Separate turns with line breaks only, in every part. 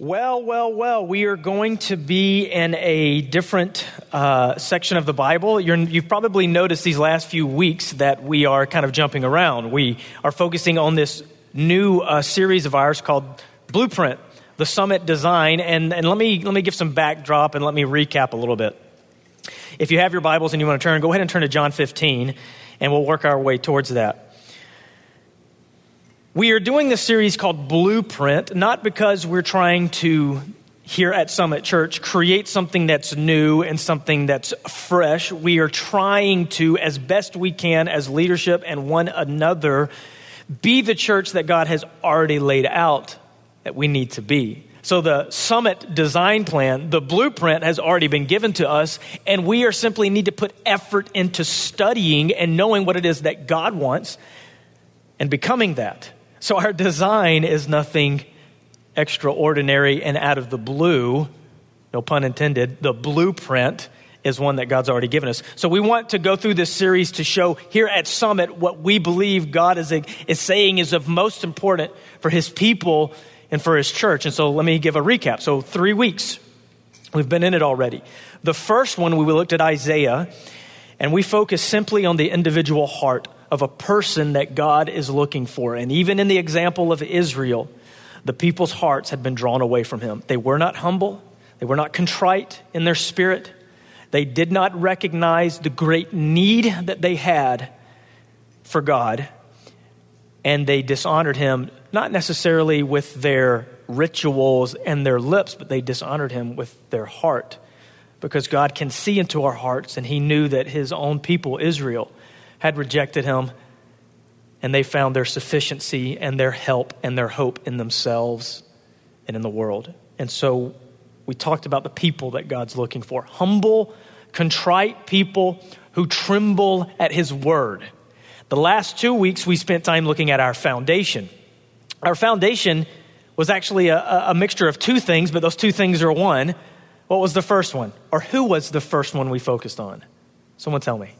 Well, well, well, we are going to be in a different uh, section of the Bible. you have probably noticed these last few weeks that we are kind of jumping around. We are focusing on this new uh, series of ours called Blueprint, the Summit Design. And, and let, me, let me give some backdrop and let me recap a little bit. If you have your Bibles and you want to turn, go ahead and turn to John 15, and we'll work our way towards that. We are doing this series called Blueprint, not because we're trying to, here at Summit Church, create something that's new and something that's fresh. We are trying to, as best we can, as leadership and one another, be the church that God has already laid out that we need to be. So the summit design plan, the blueprint has already been given to us, and we are simply need to put effort into studying and knowing what it is that God wants and becoming that. So our design is nothing extraordinary and out of the blue, no pun intended. The blueprint is one that God's already given us. So we want to go through this series to show here at Summit what we believe God is, is saying is of most important for his people and for his church. And so let me give a recap. So three weeks. We've been in it already. The first one, we looked at Isaiah, and we focused simply on the individual heart of a person that God is looking for. And even in the example of Israel, the people's hearts had been drawn away from him. They were not humble, they were not contrite in their spirit. They did not recognize the great need that they had for God, and they dishonored him, not necessarily with their rituals and their lips, but they dishonored him with their heart because God can see into our hearts, and he knew that his own people, Israel, had rejected him, and they found their sufficiency and their help and their hope in themselves and in the world. And so we talked about the people that God's looking for humble, contrite people who tremble at his word. The last two weeks, we spent time looking at our foundation. Our foundation was actually a, a, mixture of two things, but those two things are one. What was the first one? Or who was the first one we focused on? Someone tell me.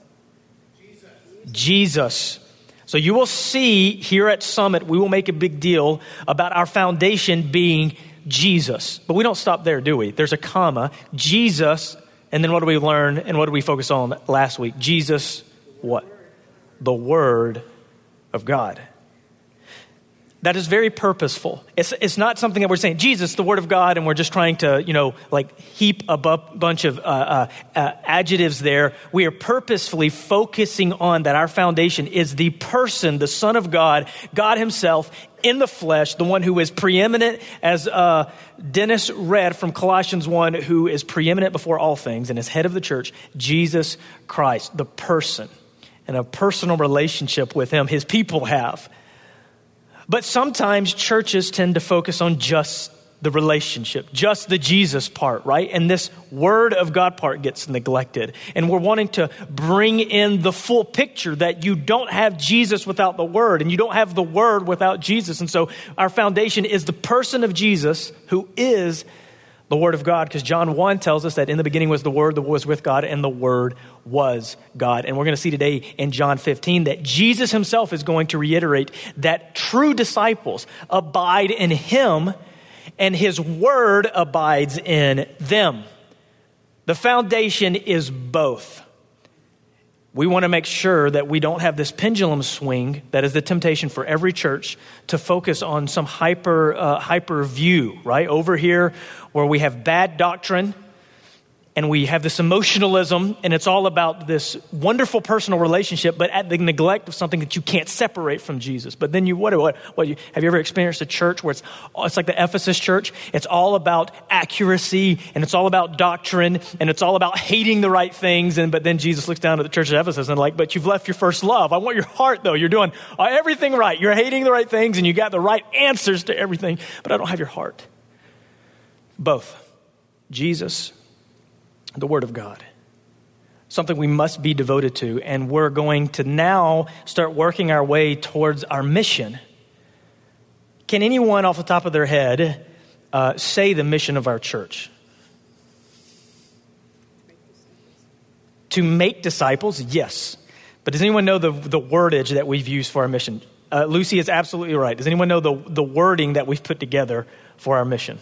Jesus. So you will see here at Summit, we will make a big deal about our foundation being Jesus. But we don't stop there, do we? There's a comma. Jesus, and then what do we learn and what do we focus on last week? Jesus, what? The Word of God that is very purposeful. It's, it's not something that we're saying, Jesus, the Word of God, and we're just trying to, you know, like heap a bu- bunch of uh, uh, uh, adjectives there. We are purposefully focusing on that our foundation is the person, the Son of God, God Himself in the flesh, the one who is preeminent, as uh, Dennis read from Colossians 1, who is preeminent before all things and is head of the church, Jesus Christ, the person, and a personal relationship with Him, His people have. But sometimes churches tend to focus on just the relationship, just the Jesus part, right? And this Word of God part gets neglected. And we're wanting to bring in the full picture that you don't have Jesus without the Word, and you don't have the Word without Jesus. And so our foundation is the person of Jesus who is the Word of God, because John 1 tells us that in the beginning was the Word, the Word was with God, and the Word was God. And we're going to see today in John 15 that Jesus himself is going to reiterate that true disciples abide in Him, and His Word abides in them. The foundation is both we want to make sure that we don't have this pendulum swing that is the temptation for every church to focus on some hyper uh, hyper view right? Over here where we have bad doctrine and we have this emotionalism, and it's all about this wonderful personal relationship, but at the neglect of something that you can't separate from Jesus. But then you, what, what, what you, have you ever experienced a church where it's, it's like the Ephesus church? It's all about accuracy, and it's all about doctrine, and it's all about hating the right things, and, but then Jesus looks down at the church of Ephesus and like, but you've left your first love. I want your heart though. You're doing everything right. You're hating the right things, and you got the right answers to everything, but I don't have your heart. Both. Jesus the Word of God. Something we must be devoted to, and we're going to now start working our way towards our mission. Can anyone off the top of their head uh, say the mission of our church? To make disciples, yes. But does anyone know the, the wordage that we've used for our mission? Uh, Lucy is absolutely right. Does anyone know the, the wording that we've put together for our mission?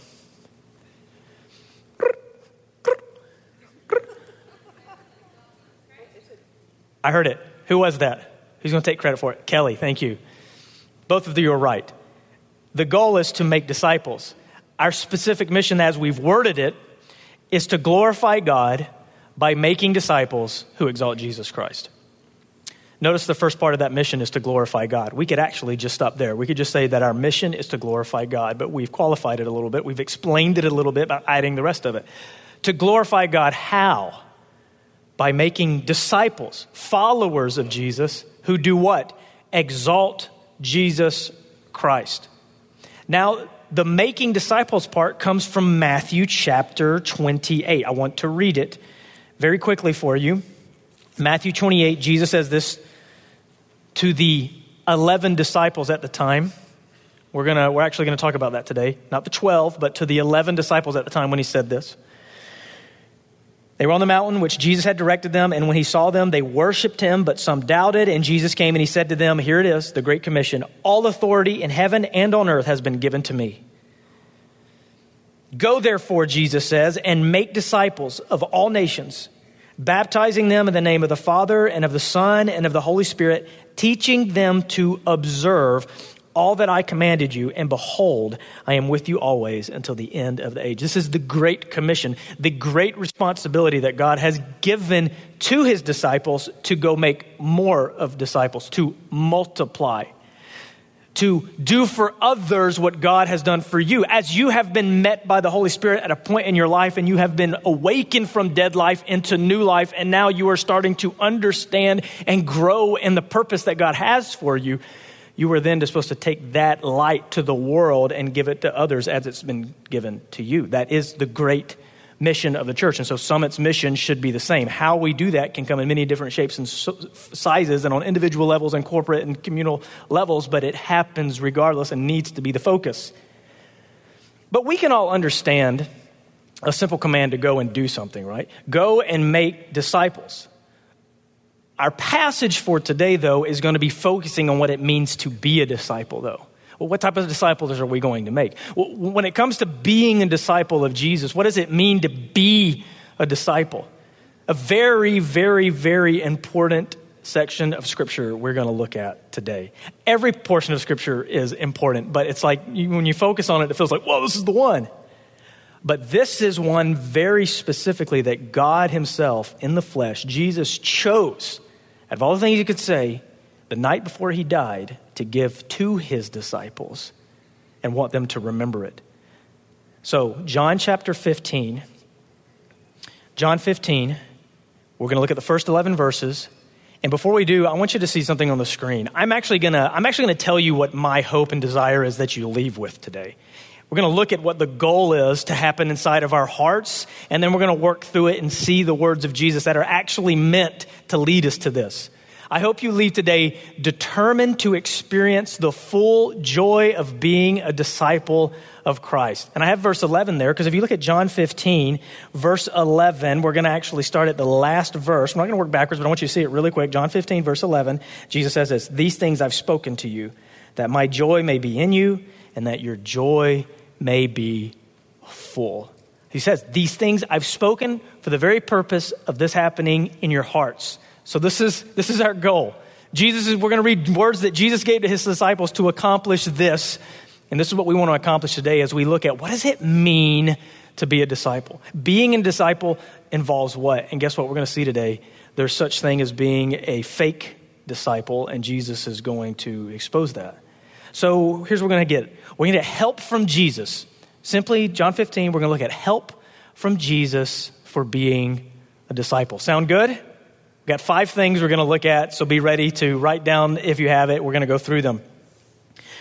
I heard it. Who was that? Who's going to take credit for it? Kelly, thank you. Both of you are right. The goal is to make disciples. Our specific mission, as we've worded it, is to glorify God by making disciples who exalt Jesus Christ. Notice the first part of that mission is to glorify God. We could actually just stop there. We could just say that our mission is to glorify God, but we've qualified it a little bit. We've explained it a little bit by adding the rest of it. To glorify God, how? By making disciples, followers of Jesus, who do what? Exalt Jesus Christ. Now, the making disciples part comes from Matthew chapter 28. I want to read it very quickly for you. Matthew 28, Jesus says this to the 11 disciples at the time. We're, gonna, we're actually going to talk about that today. Not the 12, but to the 11 disciples at the time when he said this. They were on the mountain which Jesus had directed them, and when he saw them, they worshiped him, but some doubted. And Jesus came and he said to them, Here it is, the Great Commission All authority in heaven and on earth has been given to me. Go therefore, Jesus says, and make disciples of all nations baptizing them in the name of the Father and of the Son and of the Holy Spirit, teaching them to observe all that I commanded you, and behold, I am with you always until the end of the age. This is the great commission, the great responsibility that God has given to his disciples to go make more of disciples, to multiply to do for others what God has done for you. As you have been met by the Holy Spirit at a point in your life and you have been awakened from dead life into new life, and now you are starting to understand and grow in the purpose that God has for you, you are then supposed to take that light to the world and give it to others as it's been given to you. That is the great mission of the church. And so Summit's mission should be the same. How we do that can come in many different shapes and sizes and on individual levels and corporate and communal levels, but it happens regardless and needs to be the focus. But we can all understand a simple command to go and do something, right? Go and make disciples. Our passage for today, though, is going to be focusing on what it means to be a disciple, though. Well, what type of disciples are we going to make? Well, when it comes to being a disciple of Jesus, what does it mean to be a disciple? A very, very, very important section of Scripture we're going to look at today. Every portion of Scripture is important, but it's like when you focus on it, it feels like, whoa, this is the one. But this is one very specifically that God Himself in the flesh, Jesus chose, out of all the things you could say, the night before He died, to give to his disciples and want them to remember it. So, John chapter 15, John 15, we're going to look at the first 11 verses. And before we do, I want you to see something on the screen. I'm actually going to I'm actually going to tell you what my hope and desire is that you leave with today. We're going to look at what the goal is to happen inside of our hearts, and then we're going to work through it and see the words of Jesus that are actually meant to lead us to this. I hope you leave today determined to experience the full joy of being a disciple of Christ. And I have verse 11 there because if you look at John 15, verse 11, we're going to actually start at the last verse. I'm not going to work backwards, but I want you to see it really quick. John 15, verse 11, Jesus says this These things I've spoken to you, that my joy may be in you and that your joy may be full. He says, These things I've spoken for the very purpose of this happening in your hearts so this is this is our goal. Jesus is we're going to read words that Jesus gave to his disciples to accomplish this. And this is what we want to accomplish today as we look at what does it mean to be a disciple? Being a disciple involves what? And guess what we're going to see today? There's such thing as being a fake disciple and Jesus is going to expose that. So here's what we're going to get. We're going to get help from Jesus. Simply John 15, we're going to look at help from Jesus for being a disciple. Sound good? We've got five things we're going to look at, so be ready to write down if you have it. We're going to go through them.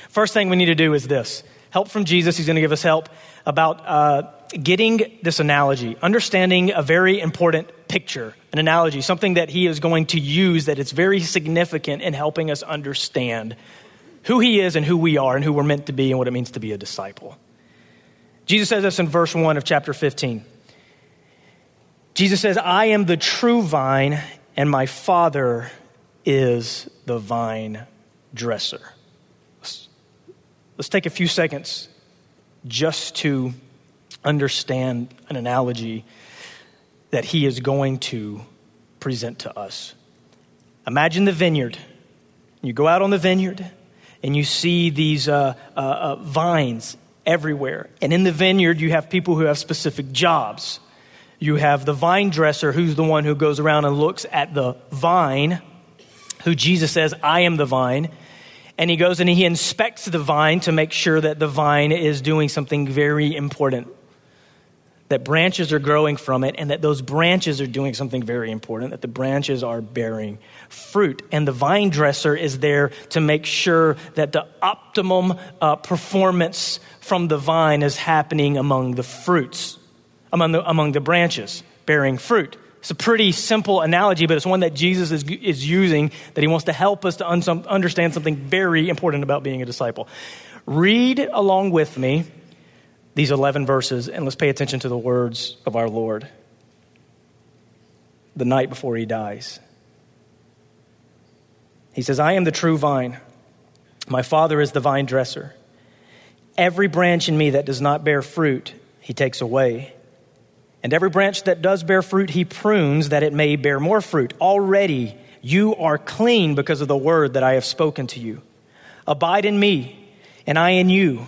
First thing we need to do is this help from Jesus. He's going to give us help about uh, getting this analogy, understanding a very important picture, an analogy, something that he is going to use that is very significant in helping us understand who he is and who we are and who we're meant to be and what it means to be a disciple. Jesus says this in verse 1 of chapter 15. Jesus says, I am the true vine, and my Father is the vine dresser. Let's, let's take a few seconds just to understand an analogy that he is going to present to us. Imagine the vineyard. You go out on the vineyard and you see these uh, uh, uh, vines everywhere. And in the vineyard, you have people who have specific jobs. You have the vine dresser, who's the one who goes around and looks at the vine, who Jesus says, I am the vine. And he goes and he inspects the vine to make sure that the vine is doing something very important that branches are growing from it and that those branches are doing something very important, that the branches are bearing fruit. And the vine dresser is there to make sure that the optimum uh, performance from the vine is happening among the fruits, among the, among the branches bearing fruit. It's a pretty simple analogy, but it's one that Jesus is, is using that he wants to help us to un- understand something very important about being a disciple. Read along with me these 11 verses and let's pay attention to the words of our Lord the night before he dies. He says, I am the true vine. My Father is the vine dresser. Every branch in me that does not bear fruit, he takes away. And every branch that does bear fruit, he prunes that it may bear more fruit. Already you are clean because of the word that I have spoken to you. Abide in me, and I in you.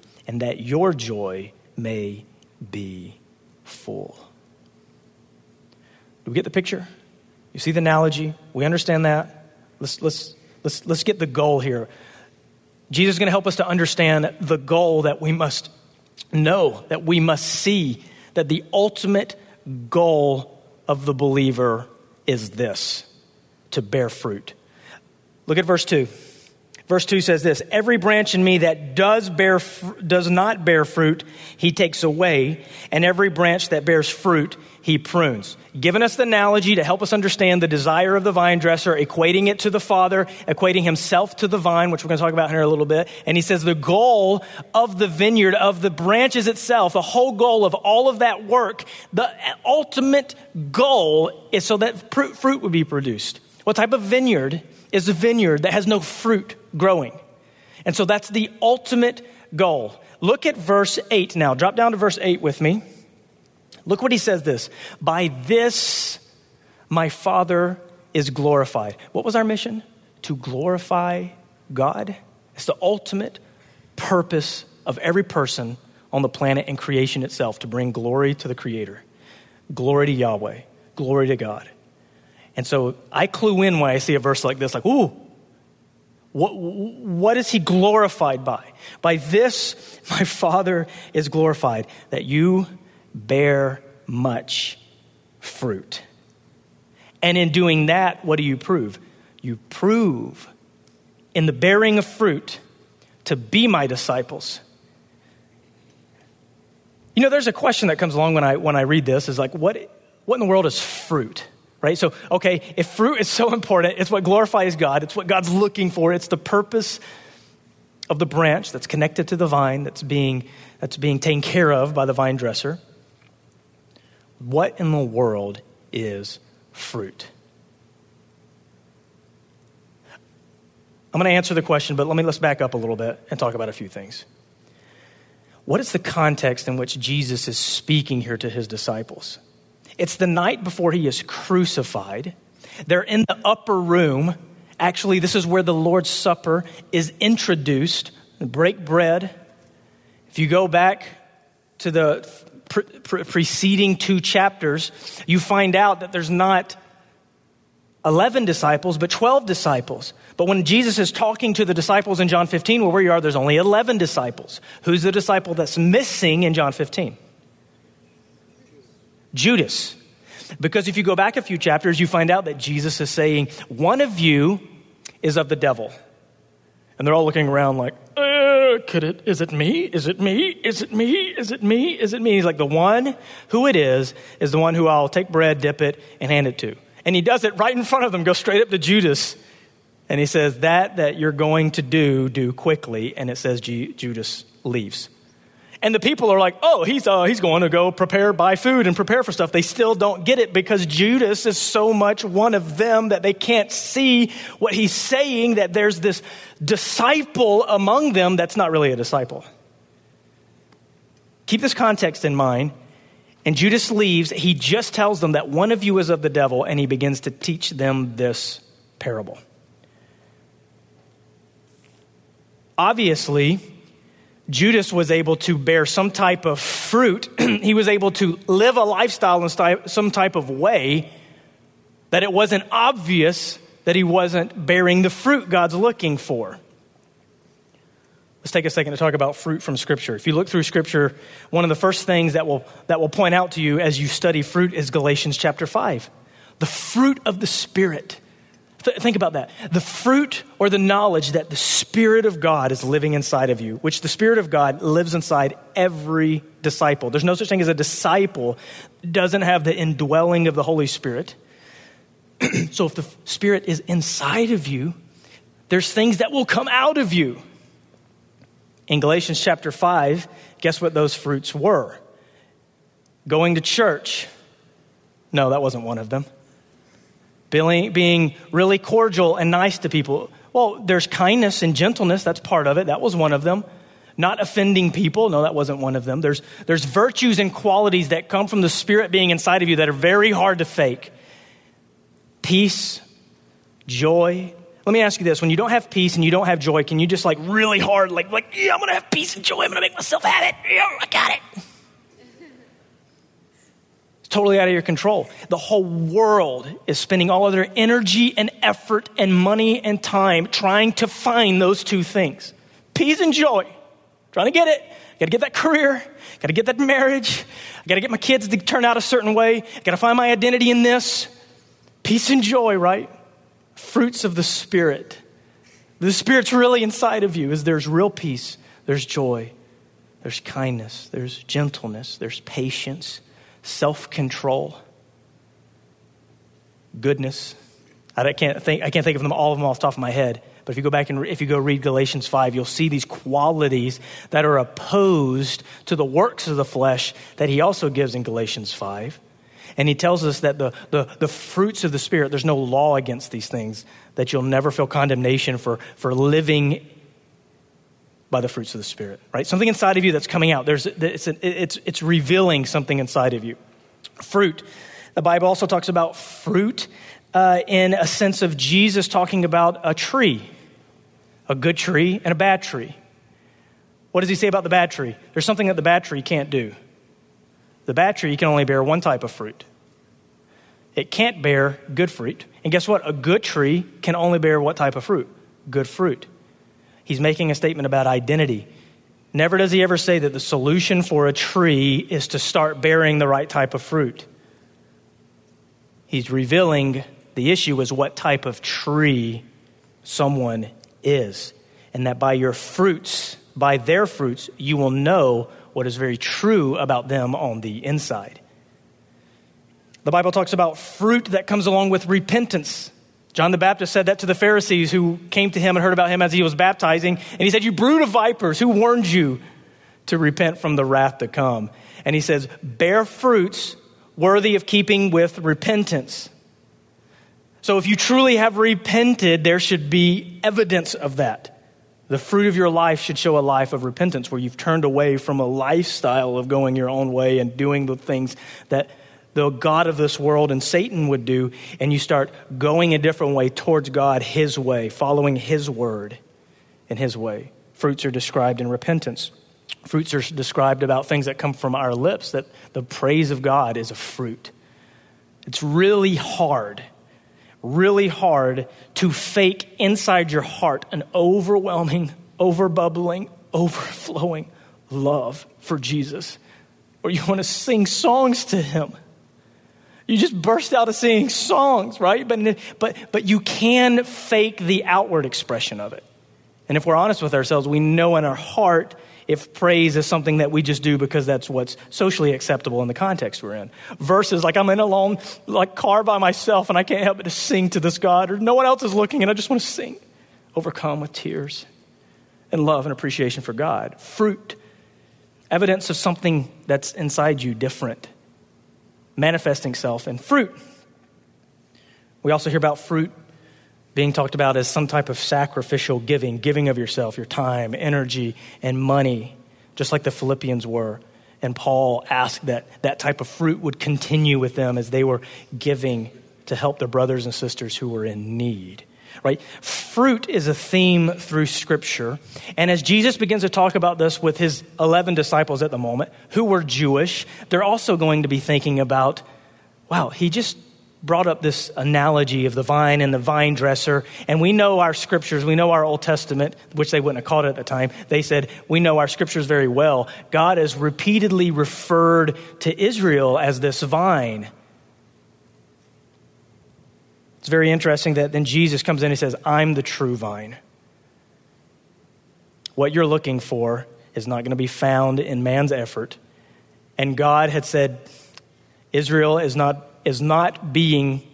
and that your joy may be full. Do we get the picture? You see the analogy? We understand that. Let's, let's, let's, let's get the goal here. Jesus is going to help us to understand the goal that we must know, that we must see, that the ultimate goal of the believer is this to bear fruit. Look at verse 2. Verse 2 says this Every branch in me that does, bear, does not bear fruit, he takes away, and every branch that bears fruit, he prunes. Giving us the analogy to help us understand the desire of the vine dresser, equating it to the Father, equating himself to the vine, which we're going to talk about here in a little bit. And he says the goal of the vineyard, of the branches itself, the whole goal of all of that work, the ultimate goal is so that fruit would be produced. What type of vineyard is a vineyard that has no fruit growing. And so that's the ultimate goal. Look at verse 8 now. Drop down to verse 8 with me. Look what he says this By this my Father is glorified. What was our mission? To glorify God. It's the ultimate purpose of every person on the planet and creation itself to bring glory to the Creator, glory to Yahweh, glory to God. And so I clue in when I see a verse like this, like, ooh, what, what is he glorified by? By this, my Father is glorified, that you bear much fruit. And in doing that, what do you prove? You prove in the bearing of fruit to be my disciples. You know, there's a question that comes along when I, when I read this is like, what, what in the world is fruit? Right? So, okay, if fruit is so important, it's what glorifies God, it's what God's looking for, it's the purpose of the branch that's connected to the vine that's being, that's being taken care of by the vine dresser. What in the world is fruit? I'm going to answer the question, but let me let's back up a little bit and talk about a few things. What is the context in which Jesus is speaking here to his disciples? It's the night before he is crucified. They're in the upper room. Actually, this is where the Lord's Supper is introduced. Break bread. If you go back to the pre- preceding two chapters, you find out that there's not 11 disciples, but 12 disciples. But when Jesus is talking to the disciples in John 15, well, where you are, there's only 11 disciples. Who's the disciple that's missing in John 15? Judas. Because if you go back a few chapters, you find out that Jesus is saying, One of you is of the devil. And they're all looking around like, uh, could it, is it me? Is it me? Is it me? Is it me? Is it me? He's like, the one who it is, is the one who I'll take bread, dip it, and hand it to. And he does it right in front of them, goes straight up to Judas. And he says, That that you're going to do, do quickly. And it says G- Judas leaves. And the people are like, oh, he's, uh, he's going to go prepare, buy food and prepare for stuff. They still don't get it because Judas is so much one of them that they can't see what he's saying, that there's this disciple among them that's not really a disciple. Keep this context in mind. And Judas leaves. He just tells them that one of you is of the devil, and he begins to teach them this parable. Obviously, Judas was able to bear some type of fruit. he was able to live a lifestyle in some type of way that it wasn't obvious that he wasn't bearing the fruit God's looking for. Let's take a second to talk about fruit from Scripture. If you look through Scripture, one of the first things that will, that will point out to you as you study fruit is Galatians chapter 5. The fruit of the Spirit. Th- think about that. The fruit or the knowledge that the Spirit of God is living inside of you, which the Spirit of God lives inside every disciple. There's no such thing as a disciple doesn't have the indwelling of the Holy Spirit. so if the Spirit is inside of you, there's things that will come out of you. In Galatians chapter 5, guess what those fruits were? Going to church. No, that wasn't one of them being really cordial and nice to people. Well, there's kindness and gentleness, that's part of it. That was one of them. Not offending people, no, that wasn't one of them. There's, there's virtues and qualities that come from the Spirit being inside of you that are very hard to fake. Peace, joy. Let me ask you this when you don't have peace and you don't have joy, can you just like really hard, like, like yeah, I'm gonna have peace and joy, I'm gonna make myself have it, yeah, I got it totally out of your control. The whole world is spending all of their energy and effort and money and time trying to find those two things peace and joy. Trying to get it. Got to get that career. Got to get that marriage. I got to get my kids to turn out a certain way. Got to find my identity in this. Peace and joy, right? Fruits of the Spirit. The Spirit's really inside of you. Is there's real peace, there's joy, there's kindness, there's gentleness, there's patience, self control, goodness. I can't, think, I can't think of them all of them off the top of my head. But if you go back and if you go read Galatians 5, you'll see these qualities that are opposed to the works of the flesh that he also gives in Galatians 5. And he tells us that the, the, the fruits of the Spirit, there's no law against these things, that you'll never feel condemnation for, for living by the fruits of the Spirit, right? Something inside of you that's coming out. There's, it's, it's, it's revealing something inside of you. Fruit. The Bible also talks about fruit uh, in a sense of Jesus talking about a tree, a good tree and a bad tree. What does he say about the bad tree? There's something that the bad tree can't do. The bad tree can only bear one type of fruit. It can't bear good fruit. And guess what? A good tree can only bear what type of fruit? Good fruit he's making a statement about identity. Never does he ever say that the solution for a tree is to start bearing the right type of fruit. He's revealing the issue is what type of tree someone is. And that by your fruits, by their fruits, you will know what is very true about them on the inside. The Bible talks about fruit that comes along with repentance. John the Baptist said that to the Pharisees who came to him and heard about him as he was baptizing. And he said, You brood of vipers, who warned you to repent from the wrath to come? And he says, Bear fruits worthy of keeping with repentance. So if you truly have repented, there should be evidence of that. The fruit of your life should show a life of repentance where you've turned away from a lifestyle of going your own way and doing the things that the God of this world and Satan would do, and you start going a different way towards God, His way, following His word in His way. Fruits are described in repentance. Fruits are described about things that come from our lips, that the praise of God is a fruit. It's really hard, really hard to fake inside your heart an overwhelming, overbubbling, overflowing love for Jesus. Or you want to sing songs to him. You just burst out of singing songs, right? But, but, but you can fake the outward expression of it. And if we're honest with ourselves, we know in our heart if praise is something that we just do because that's what's socially acceptable in the context we're in. Versus like I'm in a lone like car by myself and I can't help but to sing to this God, or no one else is looking and I just want to sing, overcome with tears and love and appreciation for God. Fruit, evidence of something that's inside you different, manifesting self in fruit. We also hear about fruit being talked about as some type of sacrificial giving, giving of yourself, your time, energy, and money, just like the Philippians were. And Paul asked that that type of fruit would continue with them as they were giving to help their brothers and sisters who were in need. Right? Fruit is a theme through Scripture. And as Jesus begins to talk about this with his 11 disciples at the moment, who were Jewish, they're also going to be thinking about, wow, he just brought up this analogy of the vine and the vine dresser. And we know our scriptures, we know our Old Testament, which they wouldn't have called it at the time. They said, We know our scriptures very well. God has repeatedly referred to Israel as this vine. It's very interesting that then Jesus comes in and says, I'm the true vine. What you're looking for is not going to be found in man's effort. And God had said, Israel is not is not being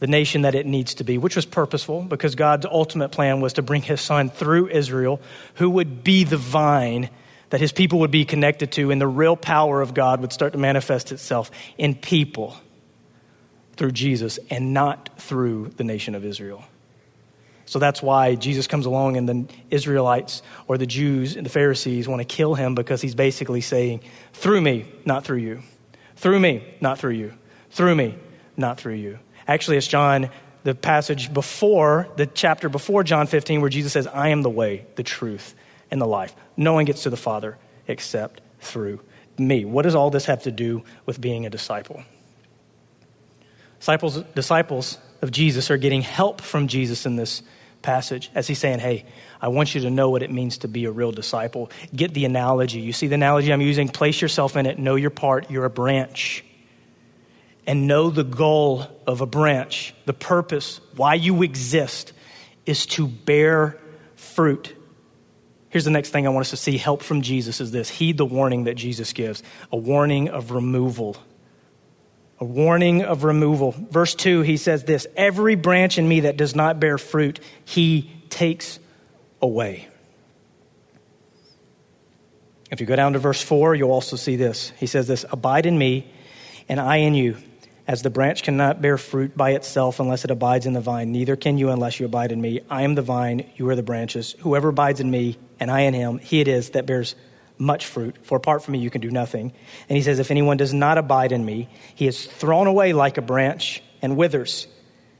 the nation that it needs to be, which was purposeful because God's ultimate plan was to bring his son through Israel, who would be the vine that his people would be connected to, and the real power of God would start to manifest itself in people through Jesus and not through the nation of Israel. So that's why Jesus comes along and the Israelites or the Jews and the Pharisees want to kill him because he's basically saying, through me, not through you. Through me, not through you through me, not through you. Actually, it's John, the passage before, the chapter before John 15, where Jesus says, I am the way, the truth, and the life. No one gets to the Father except through me. What does all this have to do with being a disciple? Disciples, disciples of Jesus are getting help from Jesus in this passage as he's saying, Hey, I want you to know what it means to be a real disciple. Get the analogy. You see the analogy I'm using? Place yourself in it, know your part. You're a branch and know the goal of a branch, the purpose, why you exist, is to bear fruit. Here's the next thing I want us to see help from Jesus is this heed the warning that Jesus gives a warning of removal. A warning of removal. Verse 2, he says this Every branch in me that does not bear fruit, he takes away. If you go down to verse 4, you'll also see this. He says this Abide in me, and I in you as the branch cannot bear fruit by itself unless it abides in the vine, neither can you unless you abide in me. I am the vine, you are the branches. Whoever abides in me, and I in him, he it is that bears much fruit. For apart from me, you can do nothing. And he says, If anyone does not abide in me, he is thrown away like a branch and withers.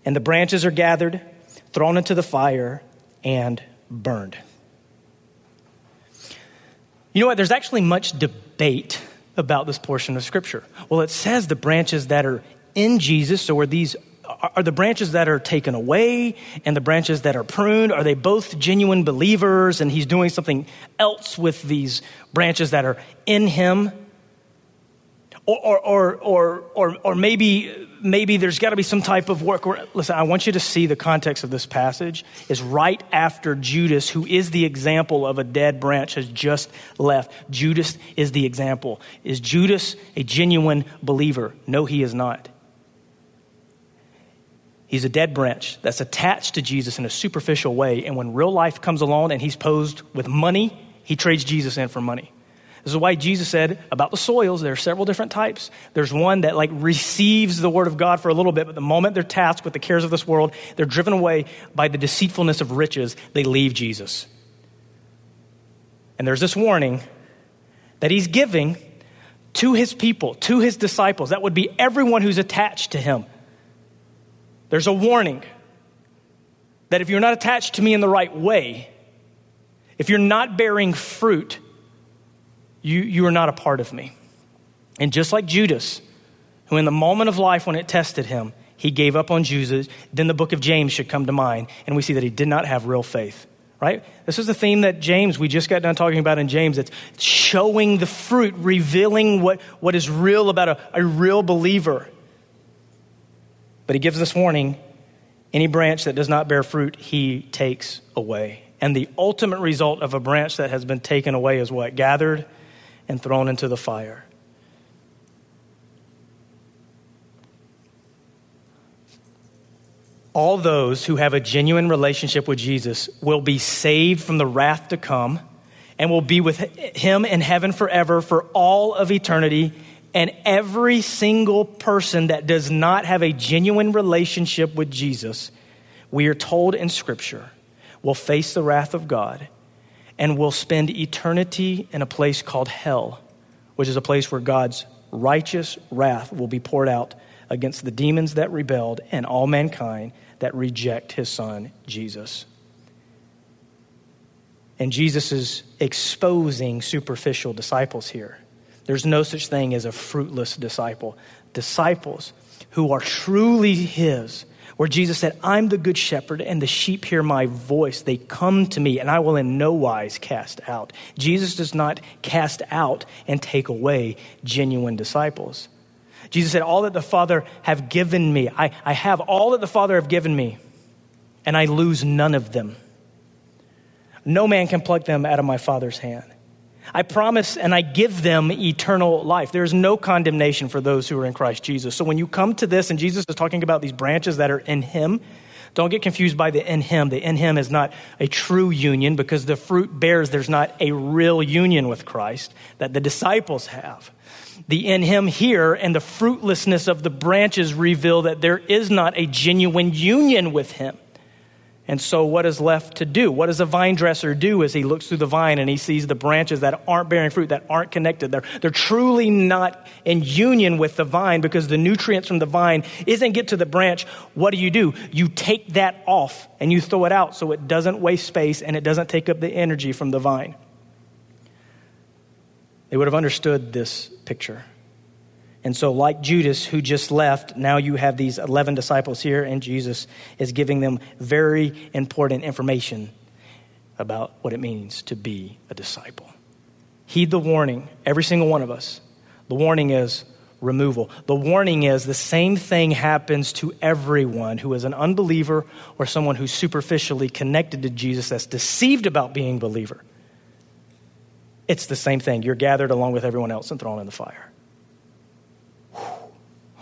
And the branches are gathered, thrown into the fire, and burned. You know what? There's actually much debate about this portion of Scripture? Well, it says the branches that are in Jesus, so are these are the branches that are taken away and the branches that are pruned are they both genuine believers and he's doing something else with these branches that are in him or, or, or, or, or, maybe, maybe there's got to be some type of work. Where, listen, I want you to see the context of this passage is right after Judas, who is the example of a dead branch, has just left. Judas is the example. Is Judas a genuine believer? No, he is not. He's a dead branch that's attached to Jesus in a superficial way. And when real life comes along and he's posed with money, he trades Jesus in for money. This is why Jesus said about the soils, there are several different types. There's one that like receives the word of God for a little bit, but the moment they're tasked with the cares of this world, they're driven away by the deceitfulness of riches, they leave Jesus. And there's this warning that he's giving to his people, to his disciples. That would be everyone who's attached to him. There's a warning that if you're not attached to me in the right way, if you're not bearing fruit, you, you are not a part of me. And just like Judas, who in the moment of life when it tested him, He gave up on Jesus. Then the book of James should come to mind, and we see that he did not have real faith. Right? This is the theme that James, we just got done talking about in James. It's showing the fruit, revealing what, what is real about a, a real believer. But he gives this warning any branch that does not bear fruit, he takes away. And the ultimate result of a branch that has been taken away is what? Gathered and thrown into the fire. all those who have a genuine relationship with Jesus will be saved from the wrath to come and will be with him in heaven forever for all of eternity. And every single person that does not have a genuine relationship with Jesus, we are told in Scripture, will face the wrath of God and will spend eternity in a place called hell, which is a place where God's righteous wrath will be poured out against the demons that rebelled and all mankind that reject his son, Jesus. And Jesus is exposing superficial disciples here. There's no such thing as a fruitless disciple. Disciples who are truly his, where Jesus said, I'm the good shepherd, and the sheep hear my voice. They come to me, and I will in no wise cast out. Jesus does not cast out and take away genuine disciples. Jesus said, All that the Father have given me, I, I have all that the Father have given me, and I lose none of them. No man can pluck them out of my Father's hand. I promise and I give them eternal life. There is no condemnation for those who are in Christ Jesus. So when you come to this, and Jesus is talking about these branches that are in Him, don't get confused by the in Him. The in Him is not a true union because the fruit bears there's not a real union with Christ that the disciples have the in him here and the fruitlessness of the branches reveal that there is not a genuine union with him. And so, what is left to do? What does a vine dresser do as he looks through the vine and he sees the branches that aren't bearing fruit, that aren't connected? They're, they're truly not in union with the vine because the nutrients from the vine isn't get to the branch. What do you do? You take that off and you throw it out so it doesn't waste space and it doesn't take up the energy from the vine. They would have understood this picture. And so, like Judas, who just left, now you have these 11 disciples here, and Jesus is giving them very important information about what it means to be a disciple. Heed the warning, every single one of us. The warning is removal. The warning is the same thing happens to everyone who is an unbeliever or someone who's superficially connected to Jesus that's deceived about being a believer. It's the same thing. You're gathered along with everyone else and thrown in the fire.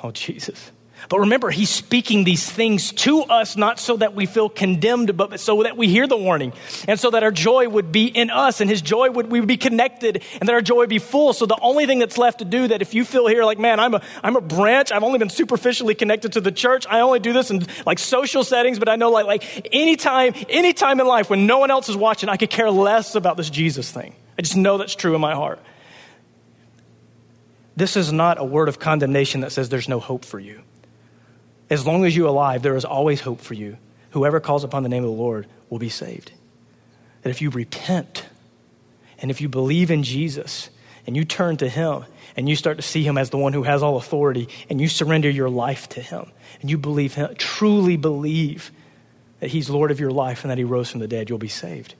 Oh, Jesus. But remember, he's speaking these things to us, not so that we feel condemned, but so that we hear the warning. And so that our joy would be in us and his joy would, we would be connected and that our joy would be full. So the only thing that's left to do that if you feel here like, man, I'm a, I'm a branch, I've only been superficially connected to the church, I only do this in like social settings, but I know like, like anytime, anytime in life when no one else is watching, I could care less about this Jesus thing. I just know that's true in my heart. This is not a word of condemnation that says there's no hope for you. As long as you're alive, there is always hope for you. Whoever calls upon the name of the Lord will be saved. That if you repent and if you believe in Jesus and you turn to Him and you start to see Him as the one who has all authority and you surrender your life to Him and you believe Him, truly believe that He's Lord of your life and that He rose from the dead, you'll be saved.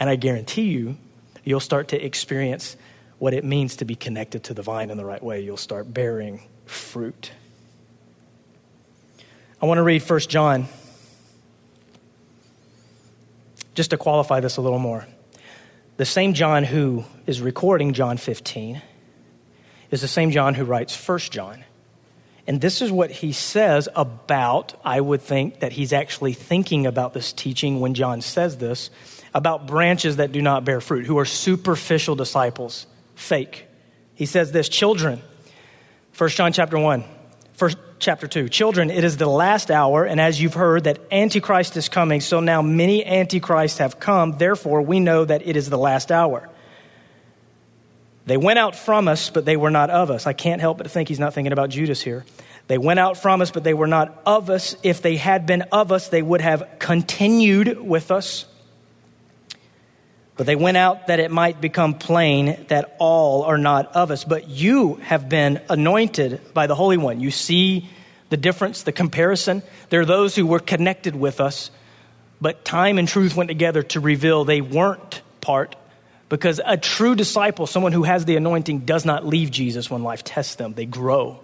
And I guarantee you, you'll start to experience what it means to be connected to the vine in the right way. You'll start bearing fruit. I want to read 1 John just to qualify this a little more. The same John who is recording John 15 is the same John who writes 1 John. And this is what he says about, I would think that he's actually thinking about this teaching when John says this about branches that do not bear fruit, who are superficial disciples, fake. He says this, children, 1 John chapter 1, 1 chapter 2. Children, it is the last hour, and as you've heard that Antichrist is coming, so now many Antichrists have come. Therefore, we know that it is the last hour. They went out from us, but they were not of us. I can't help but think he's not thinking about Judas here. They went out from us, but they were not of us. If they had been of us, they would have continued with us. But they went out that it might become plain that all are not of us. But you have been anointed by the Holy One. You see the difference, the comparison. There are those who were connected with us, but time and truth went together to reveal they weren't part because a true disciple, someone who has the anointing, does not leave Jesus when life tests them, they grow.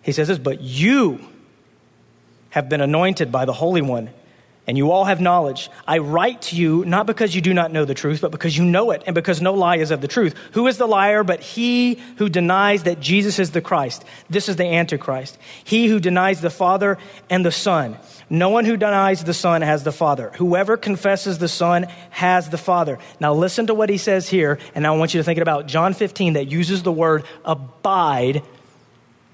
He says this, but you have been anointed by the Holy One and you all have knowledge. I write to you not because you do not know the truth, but because you know it, and because no lie is of the truth. Who is the liar but he who denies that Jesus is the Christ? This is the Antichrist. He who denies the Father and the Son. No one who denies the Son has the Father. Whoever confesses the Son has the Father. Now listen to what he says here, and I want you to think about John 15 that uses the word abide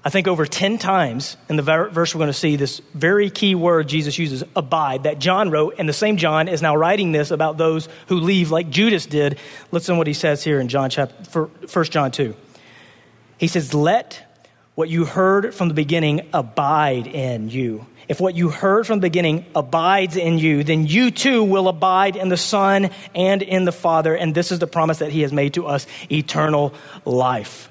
I think over 10 times in the verse we're going to see this very key word Jesus uses, abide, that John wrote, and the same John is now writing this about those who leave like Judas did. Listen to what he says here in John chapter, 1 John 2. He says, Let what you heard from the beginning abide in you. If what you heard from the beginning abides in you, then you too will abide in the Son and in the Father. And this is the promise that he has made to us eternal life.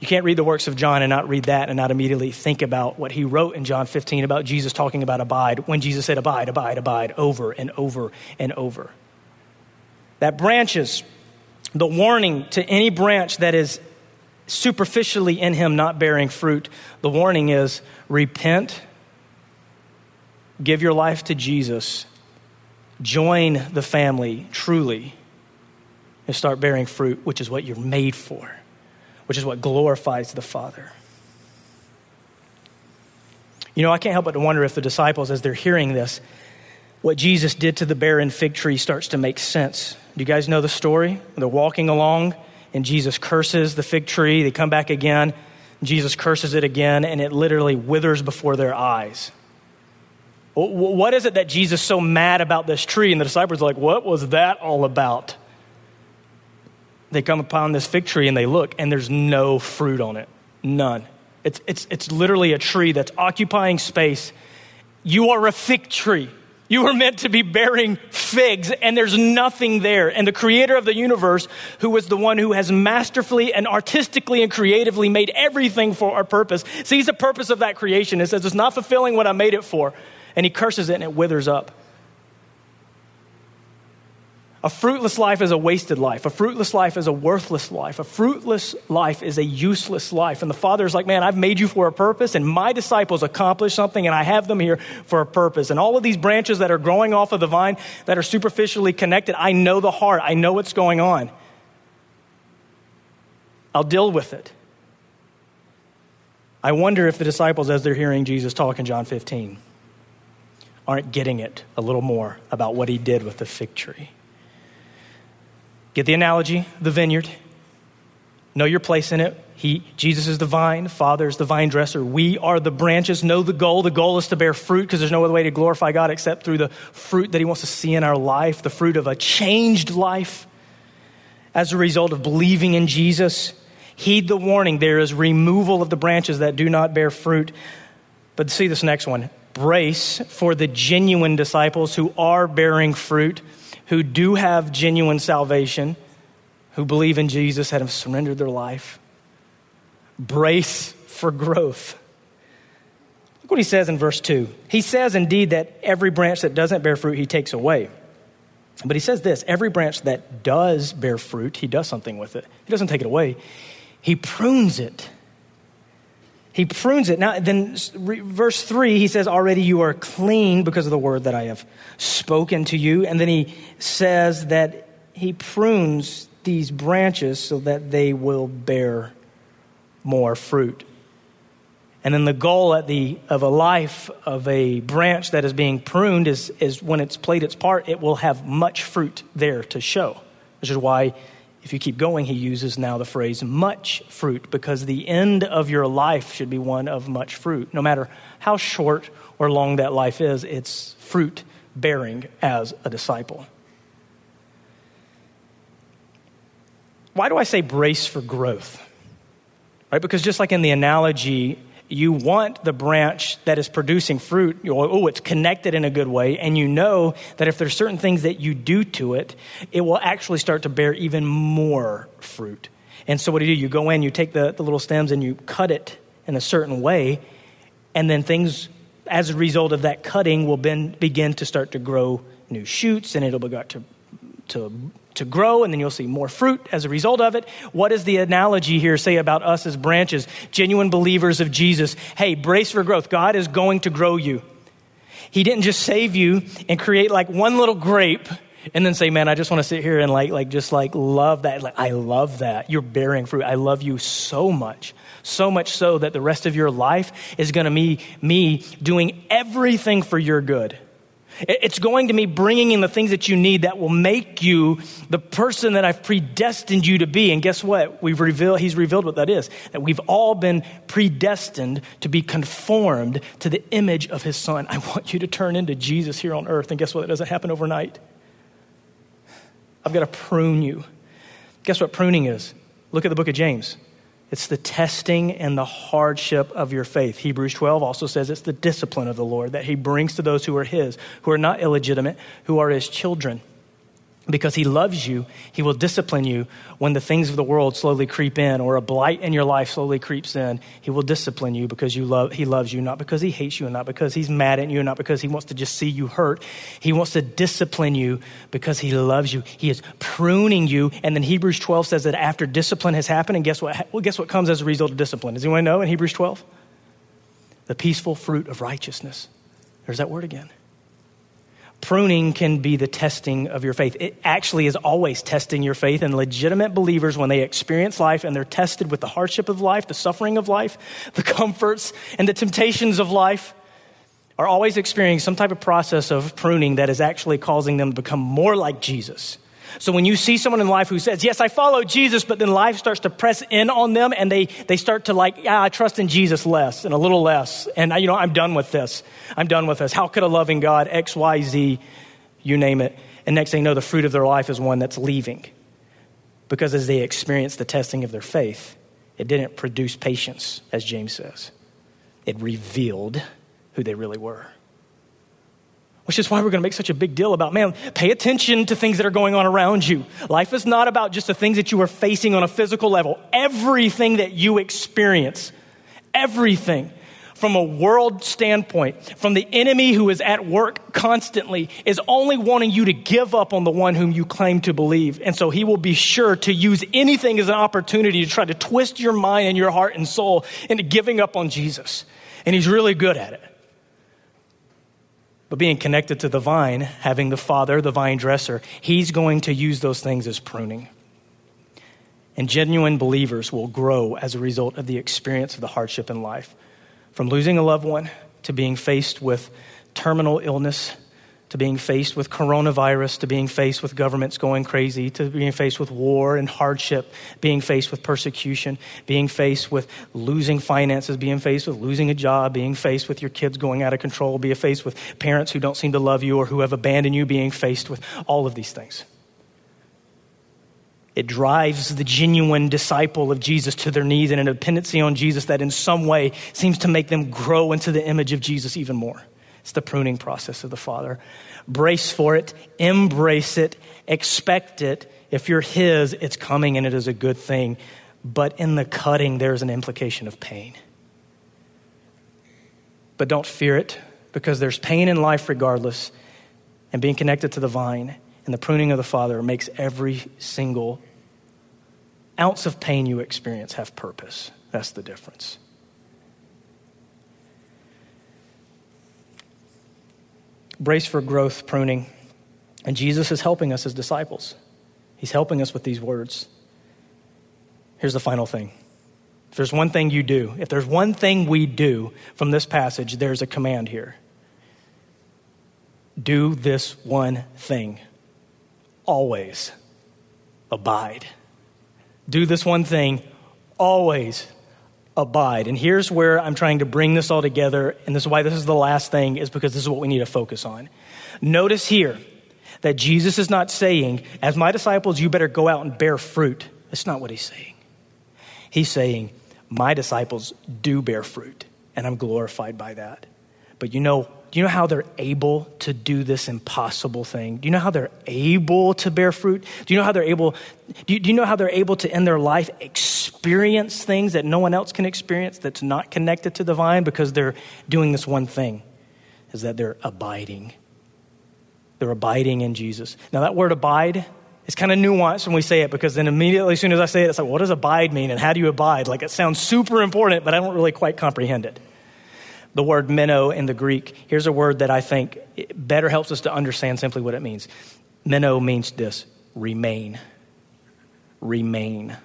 You can't read the works of John and not read that and not immediately think about what he wrote in John 15 about Jesus talking about abide when Jesus said abide, abide, abide over and over and over. That branches, the warning to any branch that is superficially in him not bearing fruit, the warning is repent, give your life to Jesus, join the family truly, and start bearing fruit, which is what you're made for which is what glorifies the Father. You know, I can't help but to wonder if the disciples, as they're hearing this, what Jesus did to the barren fig tree starts to make sense. Do you guys know the story? They're walking along, and Jesus curses the fig tree. They come back again. Jesus curses it again, and it literally withers before their eyes. What is it that Jesus is so mad about this tree? And the disciples are like, What was that all about? They come upon this fig tree and they look, and there's no fruit on it. None. It's, it's, it's literally a tree that's occupying space. You are a fig tree. You were meant to be bearing figs, and there's nothing there. And the creator of the universe, who was the one who has masterfully and artistically and creatively made everything for our purpose, sees the purpose of that creation and says, It's not fulfilling what I made it for. And he curses it, and it withers up. A fruitless life is a wasted life. A fruitless life is a worthless life. A fruitless life is a useless life. And the Father is like, man, I've made you for a purpose, and my disciples accomplish something, and I have them here for a purpose. And all of these branches that are growing off of the vine that are superficially connected, I know the heart, I know what's going on. I'll deal with it. I wonder if the disciples, as they're hearing Jesus talk in John 15, aren't getting it a little more about what he did with the fig tree. Get the analogy, the vineyard. Know your place in it. He, Jesus is the vine, Father is the vine dresser. We are the branches. Know the goal. The goal is to bear fruit because there's no other way to glorify God except through the fruit that He wants to see in our life, the fruit of a changed life as a result of believing in Jesus. Heed the warning there is removal of the branches that do not bear fruit. But see this next one brace for the genuine disciples who are bearing fruit who do have genuine salvation, who believe in Jesus and have surrendered their life. Brace for growth. Look what he says in verse 2. He says, indeed, that every branch that doesn't bear fruit, he takes away. But he says this every branch that does bear fruit, he does something with it. He doesn't take it away, he prunes it he prunes it. Now, then, verse 3, he says, Already you are clean because of the word that I have spoken to you. And then he says that he prunes these branches so that they will bear more fruit. And then the goal at the, of a life of a branch that is being pruned is, is when it's played its part, it will have much fruit there to show, which is why if you keep going, he uses now the phrase much fruit because the end of your life should be one of much fruit. No matter how short or long that life is, it's fruit bearing as a disciple. Why do I say brace for growth? Right? Because just like in the analogy you want the branch that is producing fruit, oh, it's connected in a good way, and you know that if there's certain things that you do to it, it will actually start to bear even more fruit. And so what do you do? You go in, you take the, the little stems and you cut it in a certain way, and then things, as a result of that cutting, will ben, begin to start to grow new shoots, and it'll begin to, to, to grow, and then you'll see more fruit as a result of it. What does the analogy here say about us as branches, genuine believers of Jesus? Hey, brace for growth. God is going to grow you. He didn't just save you and create like one little grape and then say, man, I just want to sit here and like, like, just like love that. Like, I love that. You're bearing fruit. I love you so much. So much so that the rest of your life is going to be me doing everything for your good. It's going to be bringing in the things that you need that will make you the person that I've predestined you to be. And guess what? We've revealed, he's revealed what that is. That we've all been predestined to be conformed to the image of his son. I want you to turn into Jesus here on earth. And guess what? It doesn't happen overnight. I've got to prune you. Guess what pruning is? Look at the book of James. It's the testing and the hardship of your faith. Hebrews 12 also says it's the discipline of the Lord that he brings to those who are his, who are not illegitimate, who are his children because he loves you, he will discipline you when the things of the world slowly creep in or a blight in your life slowly creeps in. He will discipline you because you love, he loves you, not because he hates you and not because he's mad at you and not because he wants to just see you hurt. He wants to discipline you because he loves you. He is pruning you. And then Hebrews 12 says that after discipline has happened, and guess what? Well, guess what comes as a result of discipline? Does anyone know in Hebrews 12? The peaceful fruit of righteousness. There's that word again pruning can be the testing of your faith. It actually is always testing your faith. And legitimate believers, when they experience life and they're tested with the hardship of life, the suffering of life, the comforts, and the temptations of life, are always experiencing some type of process of pruning that is actually causing them to become more like Jesus. So when you see someone in life who says, Yes, I follow Jesus, but then life starts to press in on them and they, they start to like, Yeah, I trust in Jesus less and a little less. And, you know, I'm done with this. I'm done with this. How could a loving God, X, Y, Z, you name it? And next thing you know, the fruit of their life is one that's leaving. Because as they experience the testing of their faith, it didn't produce patience, as James says. It revealed who they really were which is why we're going to make such a big deal about, man, pay attention to things that are going on around you. Life is not about just the things that you are facing on a physical level. Everything that you experience, everything from a world standpoint, from the enemy who is at work constantly, is only wanting you to give up on the one whom you claim to believe. And so he will be sure to use anything as an opportunity to try to twist your mind and your heart and soul into giving up on Jesus. And he's really good at it. But being connected to the vine, having the Father, the vine dresser, He's going to use those things as pruning. And genuine believers will grow as a result of the experience of the hardship in life. From losing a loved one to being faced with terminal illness to being faced with coronavirus, to being faced with governments going crazy, to being faced with war and hardship, being faced with persecution, being faced with losing finances, being faced with losing a job, being faced with your kids going out of control, being faced with parents who don't seem to love you or who have abandoned you, being faced with all of these things. It drives the genuine disciple of Jesus to their knees and a dependency on Jesus that in some way seems to make them grow into the image of Jesus even more. It's the pruning process of the Father. Brace for it, embrace it, expect it. If you're His, it's coming and it is a good thing. But in the cutting, there's an implication of pain. But don't fear it because there's pain in life regardless. And being connected to the vine and the pruning of the Father makes every single ounce of pain you experience have purpose. That's the difference. Brace for growth pruning. And Jesus is helping us as disciples. He's helping us with these words. Here's the final thing. If there's one thing you do, if there's one thing we do from this passage, there's a command here. Do this one thing. Always abide. Do this one thing. Always abide. And here's where I'm trying to bring this all together, and this is why this is the last thing, is because this is what we need to focus on. Notice here that Jesus is not saying, as my disciples, you better go out and bear fruit. That's not what he's saying. He's saying, my disciples do bear fruit, and I'm glorified by that. But you know, do you know how they're able to do this impossible thing? Do you know how they're able to bear fruit? Do you know how they're able do you, do you know how they're able to in their life experience things that no one else can experience that's not connected to the vine because they're doing this one thing is that they're abiding. They're abiding in Jesus. Now that word abide is kind of nuanced when we say it because then immediately as soon as I say it it's like what does abide mean and how do you abide? Like it sounds super important but I don't really quite comprehend it the word meno in the Greek. Here's a word that I think better helps us to understand simply what it means. Meno means this remain, remain,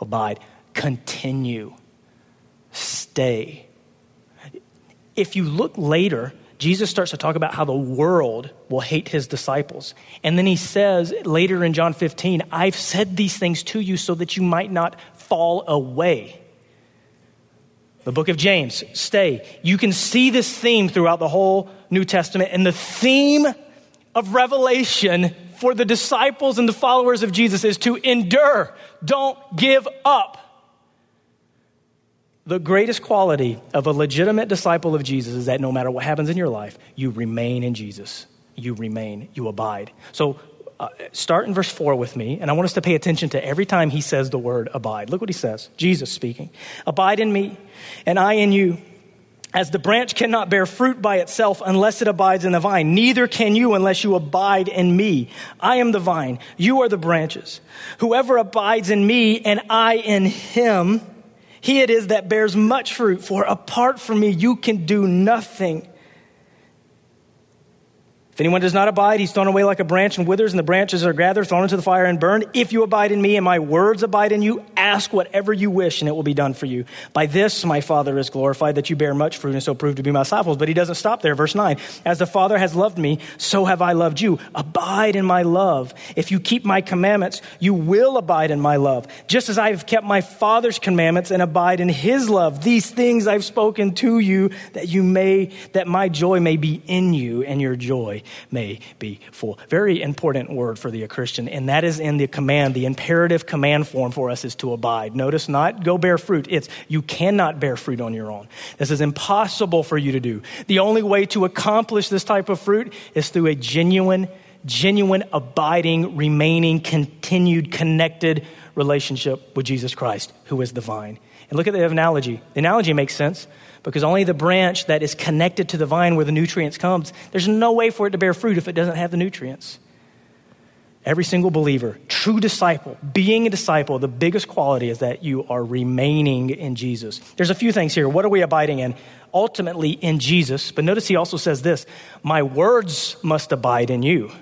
abide, continue, stay. If you look later, Jesus starts to talk about how the world will hate his disciples. And then he says later in John 15, I've said these things to you so that you might not fall away the book of James, stay. You can see this theme throughout the whole New Testament. And the theme of Revelation for the disciples and the followers of Jesus is to endure, don't give up. The greatest quality of a legitimate disciple of Jesus is that no matter what happens in your life, you remain in Jesus. You remain, you abide. So uh, start in verse 4 with me, and I want us to pay attention to every time he says the word abide. Look what he says Jesus speaking. Abide in me, and I in you. As the branch cannot bear fruit by itself unless it abides in the vine, neither can you unless you abide in me. I am the vine, you are the branches. Whoever abides in me and I in him, he it is that bears much fruit, for apart from me you can do nothing. If anyone does not abide, he's thrown away like a branch and withers, and the branches are gathered, thrown into the fire, and burned. If you abide in me and my words abide in you, ask whatever you wish, and it will be done for you. By this my Father is glorified, that you bear much fruit, and so prove to be my disciples. But he doesn't stop there. Verse 9 As the Father has loved me, so have I loved you. Abide in my love. If you keep my commandments, you will abide in my love, just as I have kept my Father's commandments and abide in his love. These things I've spoken to you, that you may, that my joy may be in you, and your joy may be full. Very important word for the Christian, and that is in the command, the imperative command form for us is to abide. Notice not go bear fruit. It's you cannot bear fruit on your own. This is impossible for you to do. The only way to accomplish this type of fruit is through a genuine, genuine, abiding, remaining, continued, connected relationship with Jesus Christ, who is the vine. And look at the analogy. The analogy makes sense because only the branch that is connected to the vine where the nutrients comes, there's no way for it to bear fruit if it doesn't have the nutrients. Every single believer, true disciple, being a disciple, the biggest quality is that you are remaining in Jesus. There's a few things here. What are we abiding in? Ultimately in Jesus. But notice he also says this My words must abide in you.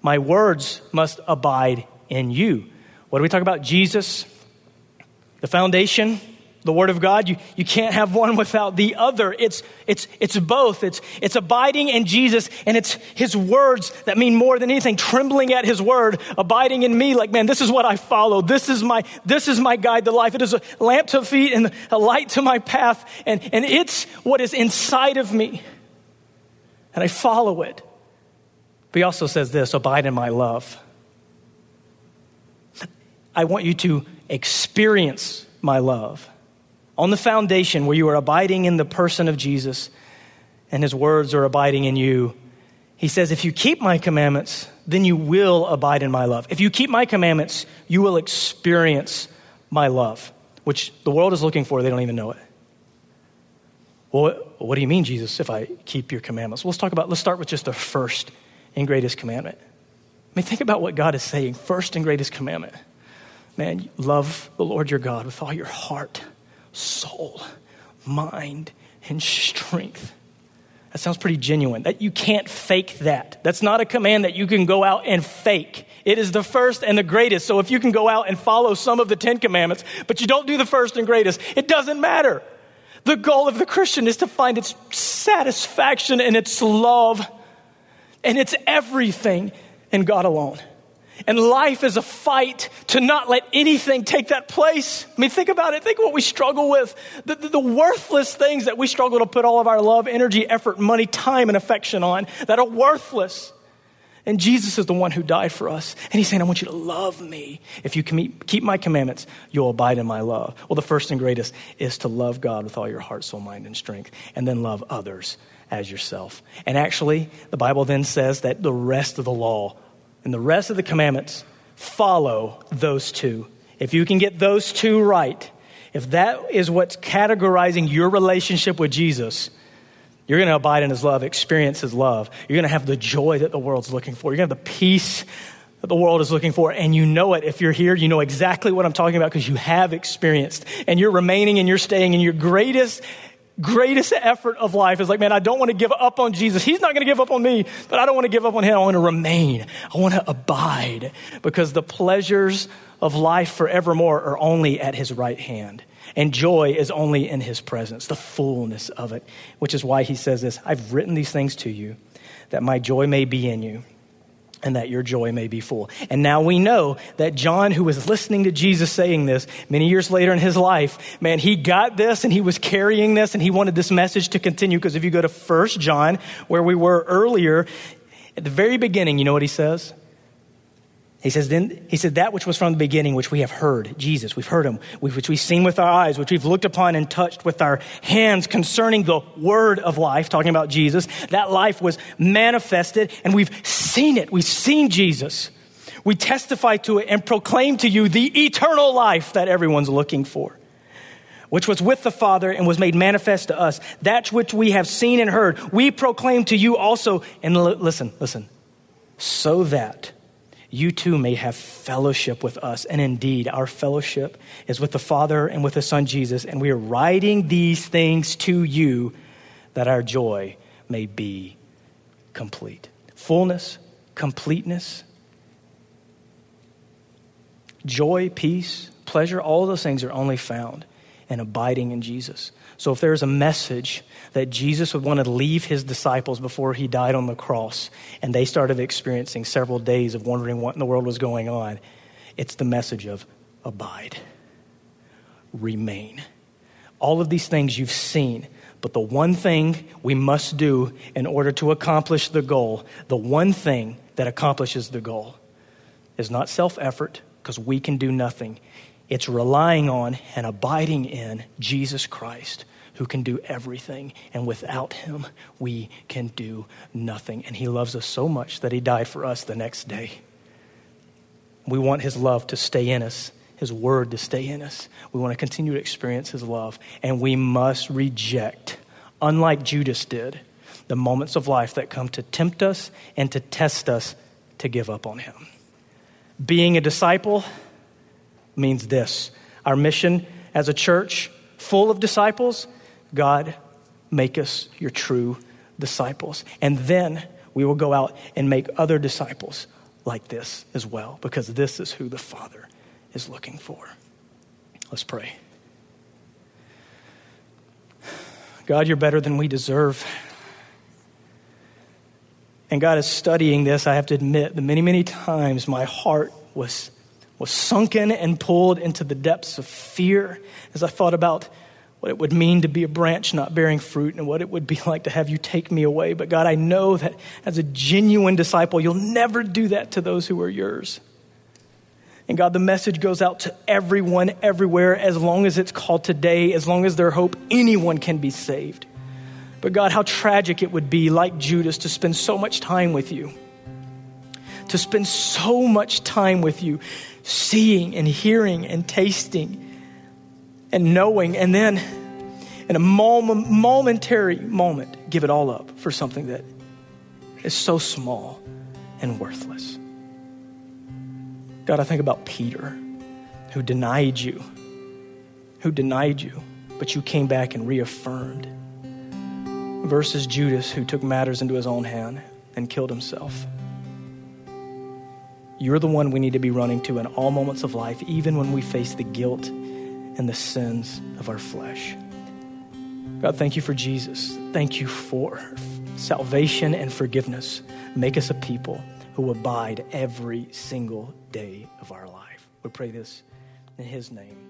My words must abide in you. What do we talk about? Jesus, the foundation, the Word of God. You, you can't have one without the other. It's, it's, it's both. It's, it's abiding in Jesus and it's His words that mean more than anything. Trembling at His Word, abiding in me. Like, man, this is what I follow. This is my, this is my guide to life. It is a lamp to feet and a light to my path. And, and it's what is inside of me. And I follow it. But He also says this abide in my love. I want you to experience my love on the foundation where you are abiding in the person of Jesus and his words are abiding in you, he says, If you keep my commandments, then you will abide in my love. If you keep my commandments, you will experience my love, which the world is looking for. They don't even know it. Well, what do you mean, Jesus, if I keep your commandments? Let's talk about, let's start with just the first and greatest commandment. I mean, think about what God is saying. First and greatest commandment. Man, love the Lord your God with all your heart soul, mind, and strength. That sounds pretty genuine. That you can't fake that. That's not a command that you can go out and fake. It is the first and the greatest. So if you can go out and follow some of the 10 commandments, but you don't do the first and greatest, it doesn't matter. The goal of the Christian is to find its satisfaction and its love and its everything in God alone. And life is a fight to not let anything take that place. I mean, think about it. Think what we struggle with. The, the, the, worthless things that we struggle to put all of our love, energy, effort, money, time, and affection on that are worthless. And Jesus is the one who died for us. And he's saying, I want you to love me. If you keep my commandments, you'll abide in my love. Well, the first and greatest is to love God with all your heart, soul, mind, and strength, and then love others as yourself. And actually, the Bible then says that the rest of the law and the rest of the commandments follow those two. If you can get those two right, if that is what's categorizing your relationship with Jesus, you're going to abide in his love, experience his love. You're going to have the joy that the world's looking for. You're going to have the peace that the world is looking for. And you know it. If you're here, you know exactly what I'm talking about because you have experienced. And you're remaining and you're staying in your greatest greatest effort of life is like, man, I don't want to give up on Jesus. He's not going to give up on me, but I don't want to give up on him. I want to remain. I want to abide because the pleasures of life forevermore are only at his right hand. And joy is only in his presence, the fullness of it, which is why he says this I've written these things to you that my joy may be in you and that your joy may be full. And now we know that John, who was listening to Jesus saying this many years later in his life, man, he got this and he was carrying this and he wanted this message to continue. Because if you go to First John, where we were earlier, at the very beginning, you know what he says? He says, then, he said, that which was from the beginning, which we have heard, Jesus, we've heard him, which we've seen with our eyes, which we've looked upon and touched with our hands concerning the word of life, talking about Jesus. That life was manifested and we've seen it. We've seen Jesus. We testify to it and proclaim to you the eternal life that everyone's looking for, which was with the Father and was made manifest to us. That which we have seen and heard, we proclaim to you also. And l- listen, listen, so that you too may have fellowship with us. And indeed, our fellowship is with the Father and with the Son Jesus. And we are writing these things to you that our joy may be complete. Fullness, completeness, joy, peace, pleasure, all those things are only found in abiding in Jesus. So if there's a message that Jesus would want to leave his disciples before he died on the cross, and they started experiencing several days of wondering what in the world was going on, it's the message of abide, remain. All of these things you've seen, but the one thing we must do in order to accomplish the goal, the one thing that accomplishes the goal, is not self effort, because we can do nothing. It's relying on and abiding in Jesus Christ, who can do everything. And without him, we can do nothing. And he loves us so much that he died for us the next day. We want his love to stay in us, his word to stay in us. We want to continue to experience his love. And we must reject, unlike Judas did, the moments of life that come to tempt us and to test us to give up on him. Being a disciple, means this our mission as a church full of disciples God, make us your true disciples. And then we will go out and make other disciples like this as well, because this is who the Father is looking for. Let's pray. God, you're better than we deserve. And God is studying this. I have to admit that many, many times my heart was was sunken and pulled into the depths of fear as I thought about what it would mean to be a branch not bearing fruit and what it would be like to have you take me away. But God, I know that as a genuine disciple, you'll never do that to those who are yours. And God, the message goes out to everyone, everywhere, as long as it's called today, as long as there's hope, anyone can be saved. But God, how tragic it would be, like Judas, to spend so much time with you. To spend so much time with you seeing and hearing and tasting and knowing, and then in a moment, momentary moment, give it all up for something that is so small and worthless. God, I think about Peter, who denied you, who denied you, but you came back and reaffirmed, versus Judas, who took matters into his own hand and killed himself. You're the one we need to be running to in all moments of life, even when we face the guilt and the sins of our flesh. God, thank you for Jesus. Thank you for salvation and forgiveness. Make us a people who abide every single day of our life. We pray this in His name.